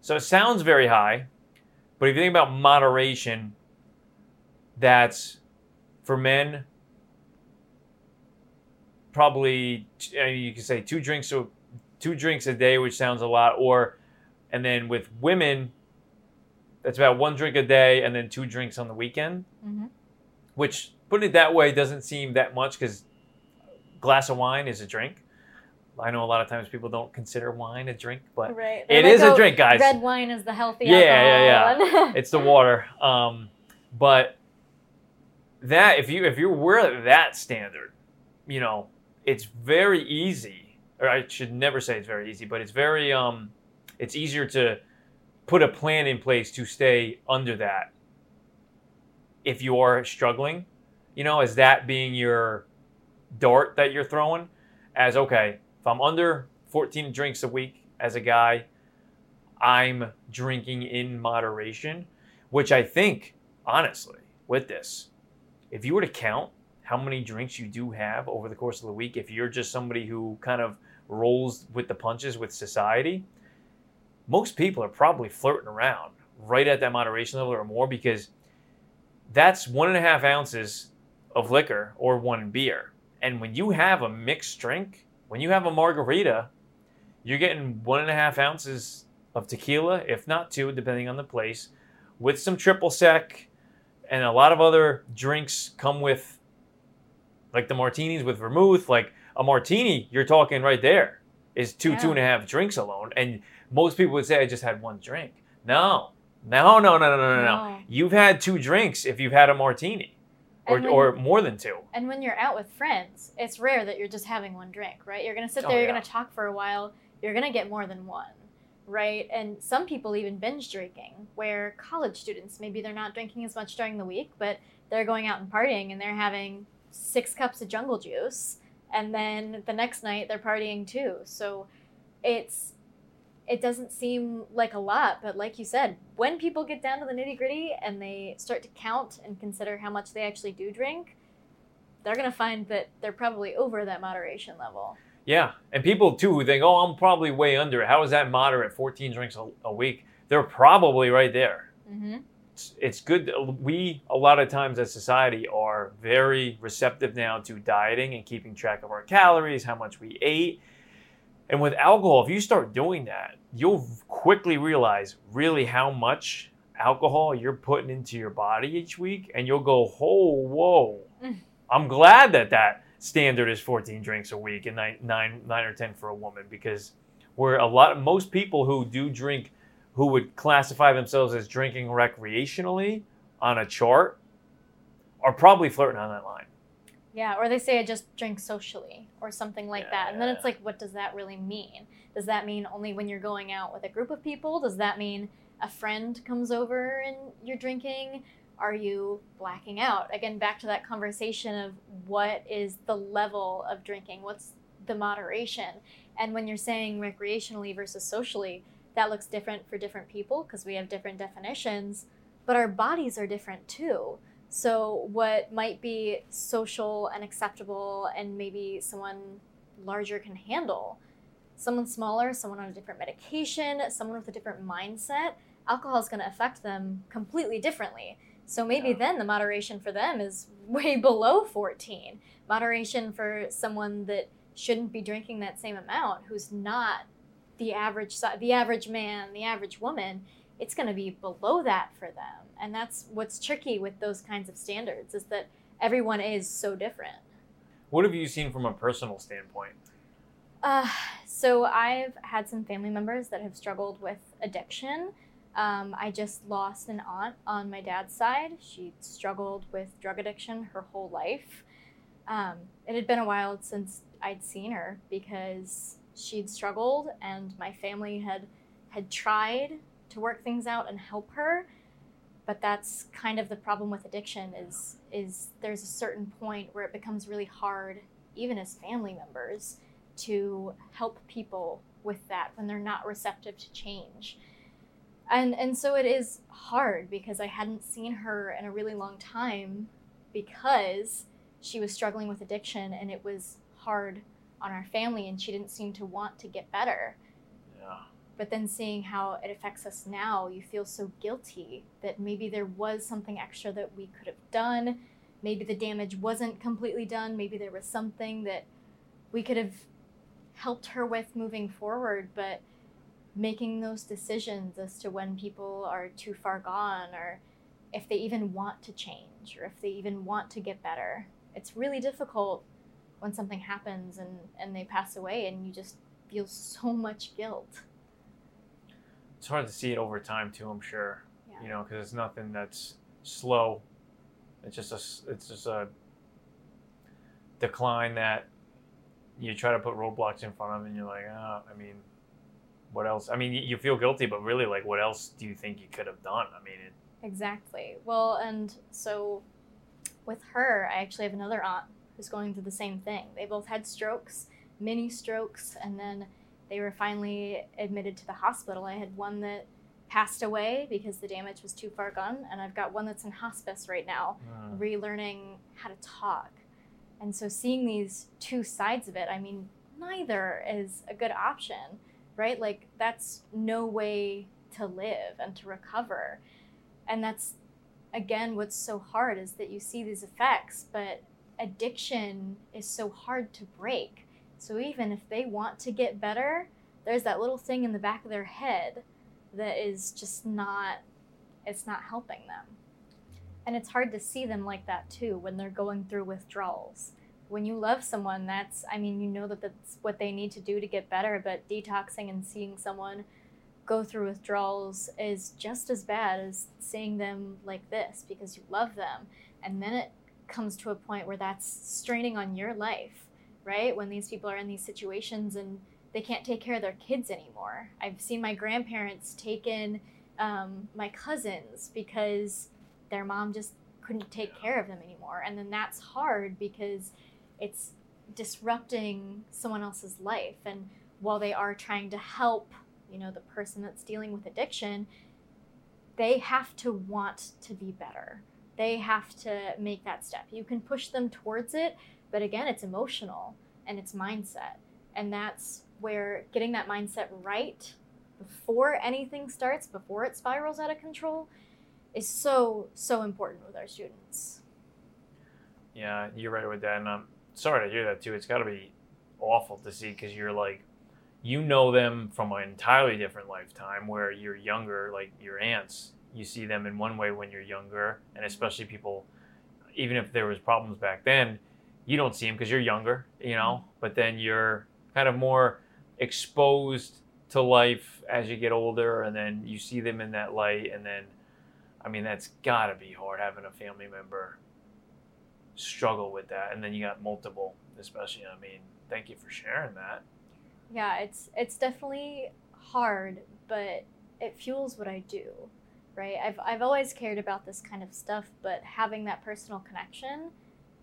So it sounds very high, but if you think about moderation, that's for men probably I mean, you could say two drinks a two drinks a day, which sounds a lot, or and then with women, that's about one drink a day and then two drinks on the weekend Mm-hmm. which putting it that way doesn't seem that much because glass of wine is a drink. I know a lot of times people don't consider wine a drink, but Right. it is a "Oh, drink, guys. Red wine is the healthy Yeah, yeah, yeah. it's the water. Um, but that if you if you were at that standard, you know, it's very easy. Or I should never say it's very easy, but it's very um, it's easier to put a plan in place to stay under that. If you are struggling, you know, as that being your dart that you're throwing, as okay, if I'm under 14 drinks a week as a guy, I'm drinking in moderation, which I think, honestly, with this, if you were to count how many drinks you do have over the course of the week if you're just somebody who kind of rolls with the punches with society most people are probably flirting around right at that moderation level or more because that's one and a half ounces of liquor or one beer. And when you have a mixed drink when you have a margarita you're getting one and a half ounces of tequila if not two depending on the place with some triple sec. And a lot of other drinks come with like the martinis with vermouth. Like a martini you're talking right there is two two Yeah. and a half drinks alone. And most people would say i just had one drink. No no no no no no, no. No. you've had two drinks if you've had a martini or, when- or more than two And when you're out with friends, it's rare that you're just having one drink, right? You're gonna sit Oh, there, you're yeah. gonna talk for a while, you're gonna get more than one, right? And some people even binge drinking, where college students maybe they're not drinking as much during the week, but they're going out and partying and they're having six cups of jungle juice, and then the next night they're partying too. So it's it doesn't seem like a lot, but like you said, when people get down to the nitty gritty and they start to count and consider how much they actually do drink, they're gonna find that they're probably over that moderation level. Yeah, and people too who think, "Oh, I'm probably way under it. How is that moderate? 14 drinks a, a week." They're probably right there. Mm-hmm. It's, it's good. We a lot of times as society are very receptive now to dieting and keeping track of our calories, how much we ate. And with alcohol, if you start doing that, you'll quickly realize really how much alcohol you're putting into your body each week, and you'll go, "Oh, whoa!" Mm. I'm glad that that standard is 14 drinks a week and nine, nine, nine or 10 for a woman because where a lot, of most people who do drink, who would classify themselves as drinking recreationally on a chart, are probably flirting on that line. Yeah, or they say I just drink socially or something like that. And then it's like, what does that really mean? Does that mean only when you're going out with a group of people? Does that mean a friend comes over and you're drinking? Are you blacking out? Again, back to that conversation of what is the level of drinking? What's the moderation? And when you're saying recreationally versus socially, that looks different for different people because we have different definitions, but our bodies are different too. So, what might be social and acceptable, and maybe someone larger can handle, someone smaller, someone on a different medication, someone with a different mindset, alcohol is going to affect them completely differently. So, maybe Yeah. then the moderation for them is way below 14. Moderation for someone that shouldn't be drinking that same amount, who's not the average, the average man, the average woman, it's going to be below that for them. And that's what's tricky with those kinds of standards is that everyone is so different. What have you seen from a personal standpoint? uh, so i've had some family members that have struggled with addiction. Um, i just lost an aunt on my dad's side. She struggled with drug addiction her whole life. Um, it had been a while since i'd seen her because she'd struggled and my family had had tried to work things out and help her but that's kind of the problem with addiction is is there's a certain point where it becomes really hard even as family members to help people with that when they're not receptive to change and and so it is hard because i hadn't seen her in a really long time because she was struggling with addiction and it was hard on our family and she didn't seem to want to get better Yeah. But then seeing how it affects us now, you feel so guilty that maybe there was something extra that we could have done. Maybe the damage wasn't completely done. Maybe there was something that we could have helped her with moving forward. But making those decisions as to when people are too far gone or if they even want to change or if they even want to get better, it's really difficult when something happens and, and they pass away and you just feel so much guilt. It's hard to see it over time too. I'm sure. Yeah. You know, because it's nothing that's slow. It's just a. It's just a decline that you try to put roadblocks in front of, and you're like, oh, I mean, what else? I mean, you- you feel guilty, but really, like, what else do you think you could have done? I mean, it, Exactly. Well, and so with her, I actually have another aunt who's going through the same thing. They both had strokes, mini strokes, and then they were finally admitted to the hospital. I had one that passed away because the damage was too far gone, and I've got one that's in hospice right now, uh, relearning how to talk. And so seeing these two sides of it, I mean, neither is a good option, right? Like that's no way to live and to recover. And that's again what's so hard is that you see these effects, but addiction is so hard to break. So even if they want to get better, there's that little thing in the back of their head that is just not it's not helping them. And it's hard to see them like that too when they're going through withdrawals. When you love someone, that's I mean, you know that that's what they need to do to get better, but detoxing and seeing someone go through withdrawals is just as bad as seeing them like this because you love them. And then it comes to a point where that's straining on your life, right? When these people are in these situations and they can't take care of their kids anymore. I've seen my grandparents take in um, my cousins because their mom just couldn't take care of them anymore. And then that's hard because it's disrupting someone else's life. And while they are trying to help, you know, the person that's dealing with addiction, they have to want to be better. They have to make that step. You can push them towards it, but again, it's emotional and it's mindset. And that's where getting that mindset right before anything starts, before it spirals out of control, is so, so important with our students. Yeah, you're right with that, and I'm sorry to hear that too. It's got to be awful to see because you're like, you know them from an entirely different lifetime where you're younger, like your aunts. You see them in one way when you're younger, and especially people, even if there was problems back then, you don't see them because you're younger, you know. Mm-hmm. But then you're kind of more exposed to life as you get older, and then you see them in that light, and then, I mean, that's got to be hard having a family member struggle with that, and then you got multiple, especially. I mean, thank you for sharing that. Yeah, it's it's definitely hard, but it fuels what I do, right? I've I've always cared about this kind of stuff, but having that personal connection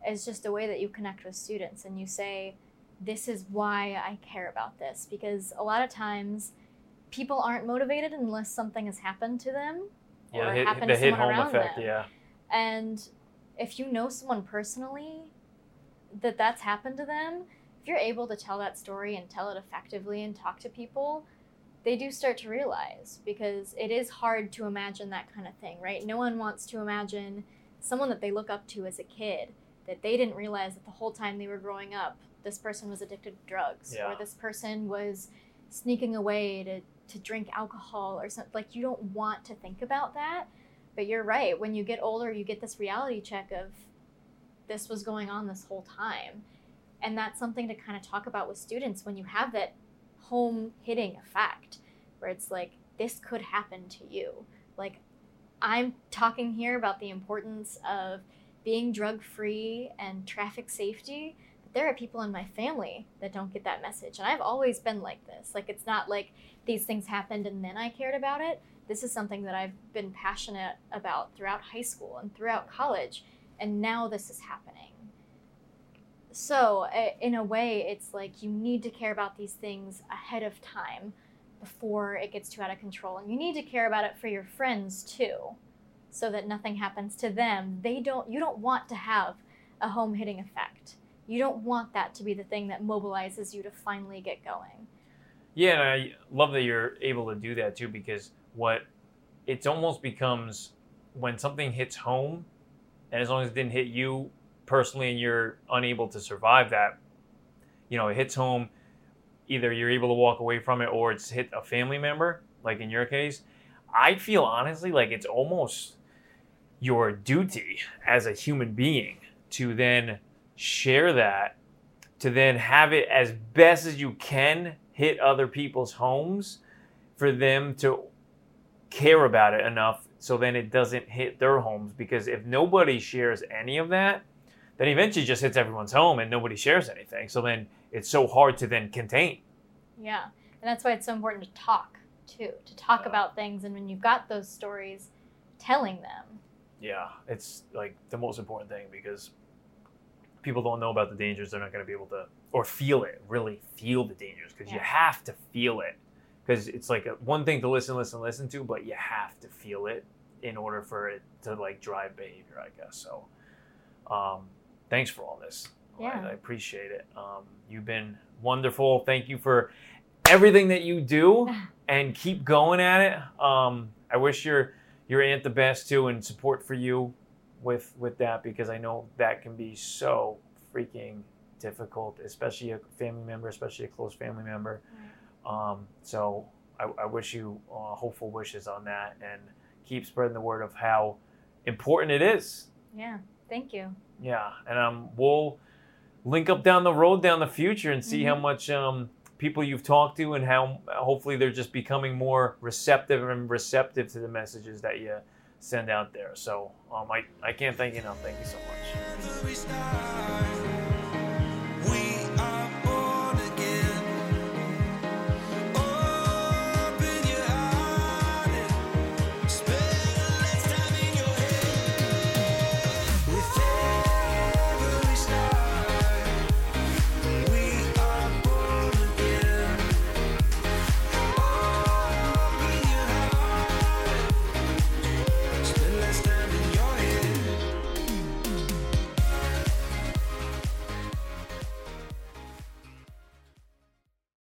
is just a way that you connect with students and you say, this is why I care about this because a lot of times people aren't motivated unless something has happened to them or Yeah, hit, happened the to hit someone home around effect. them. Yeah, And if you know someone personally that that's happened to them, if you're able to tell that story and tell it effectively and talk to people, they do start to realize because it is hard to imagine that kind of thing, right? No one wants to imagine someone that they look up to as a kid that they didn't realize that the whole time they were growing up, this person was addicted to drugs Yeah. or this person was sneaking away to, to drink alcohol or something. Like, you don't want to think about that. But you're right. When you get older, you get this reality check of this was going on this whole time. And that's something to kind of talk about with students when you have that home hitting effect where it's like, this could happen to you. Like, I'm talking here about the importance of being drug free and traffic safety. But there are people in my family that don't get that message. And I've always been like this. Like, it's not like these things happened and then I cared about it this is something that I've been passionate about throughout high school and throughout college, and now this is happening. So, in a way, it's like you need to care about these things ahead of time before it gets too out of control. And you need to care about it for your friends too, so that nothing happens to them. They don't, you don't want to have a home hitting effect. You don't want that to be the thing that mobilizes you to finally get going. Yeah, and I love that you're able to do that too because what it almost becomes when something hits home, and as long as it didn't hit you personally and you're unable to survive that, you know, it hits home, either you're able to walk away from it or it's hit a family member, like in your case. I feel honestly like it's almost your duty as a human being to then share that, to then have it as best as you can hit other people's homes for them to care about it enough so then it doesn't hit their homes because if nobody shares any of that then eventually just hits everyone's home and nobody shares anything so then it's so hard to then contain Yeah, and that's why it's so important to talk too, to talk Yeah. about things, and when you've got those stories, telling them. Yeah it's like the most important thing because people don't know about the dangers they're not going to be able to or feel it really feel the dangers because you have to feel it because it's like a, one thing to listen listen listen to but you have to feel it in order for it to like drive behavior i guess so um, thanks for all this Yeah. I, I appreciate it. Um, you've been wonderful. Thank you for everything that you do, and keep going at it. Um, I wish your your aunt the best too, and support for you with with that because I know that can be so freaking difficult, especially a family member, especially a close family member. Um, so I, I wish you uh, hopeful wishes on that, and keep spreading the word of how important it is. Yeah. Thank you. Yeah, and um, we'll link up down the road, down the future, and see how Mhm. much um, people you've talked to, and how hopefully they're just becoming more receptive and receptive to the messages that you send out there. So um, I, I can't thank you enough. Thank you so much.